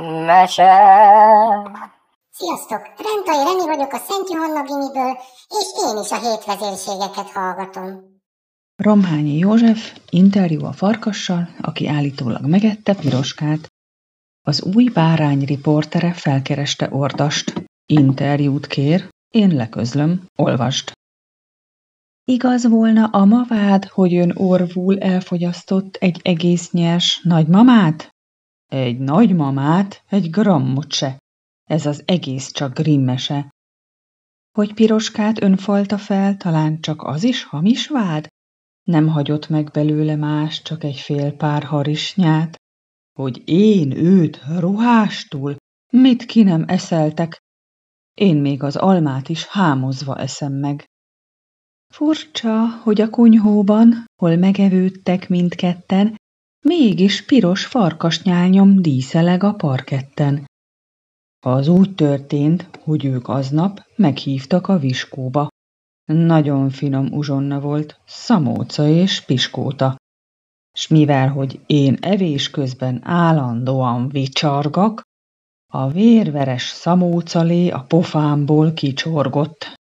Mese! Sziasztok! Rentai Reni vagyok a Szent Johanna Gimiből, és én is a hétvezérségeket hallgatom. Romhányi József interjú a farkassal, aki állítólag megette Piroskát. Az új bárány riportere felkereste Ordast. Interjút kér, én leközlöm, olvasd. Igaz volna a mavád, hogy ön orvul elfogyasztott egy egész nyers nagymamát? Egy nagymamát, egy grammot se. Ez az egész csak grimmese. Hogy piroskát önfalta fel, talán csak az is hamis vád? Nem hagyott meg belőle más, csak egy fél pár harisnyát. Hogy én őt ruhástul, mit ki nem eszeltek, én még az almát is hámozva eszem meg. Furcsa, hogy a kunyhóban, hol megevődtek mindketten, mégis piros farkasnyálnyom díszeleg a parketten. Az úgy történt, hogy ők aznap meghívtak a viskóba. Nagyon finom uzsonna volt, szamóca és piskóta. S mivel, hogy én evés közben állandóan vicsargak, a vérveres szamócalé a pofámból kicsorgott.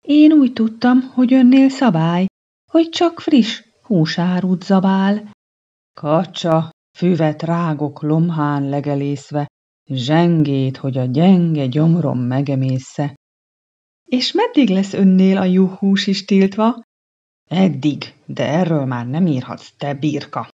Én úgy tudtam, hogy önnél szabály, hogy csak friss húsárút zabál. Kacsa, füvet rágok lomhán legelészve, zsengét, hogy a gyenge gyomrom megemésze. És meddig lesz önnél a juhús is tiltva? Eddig, de erről már nem írhatsz, te birka.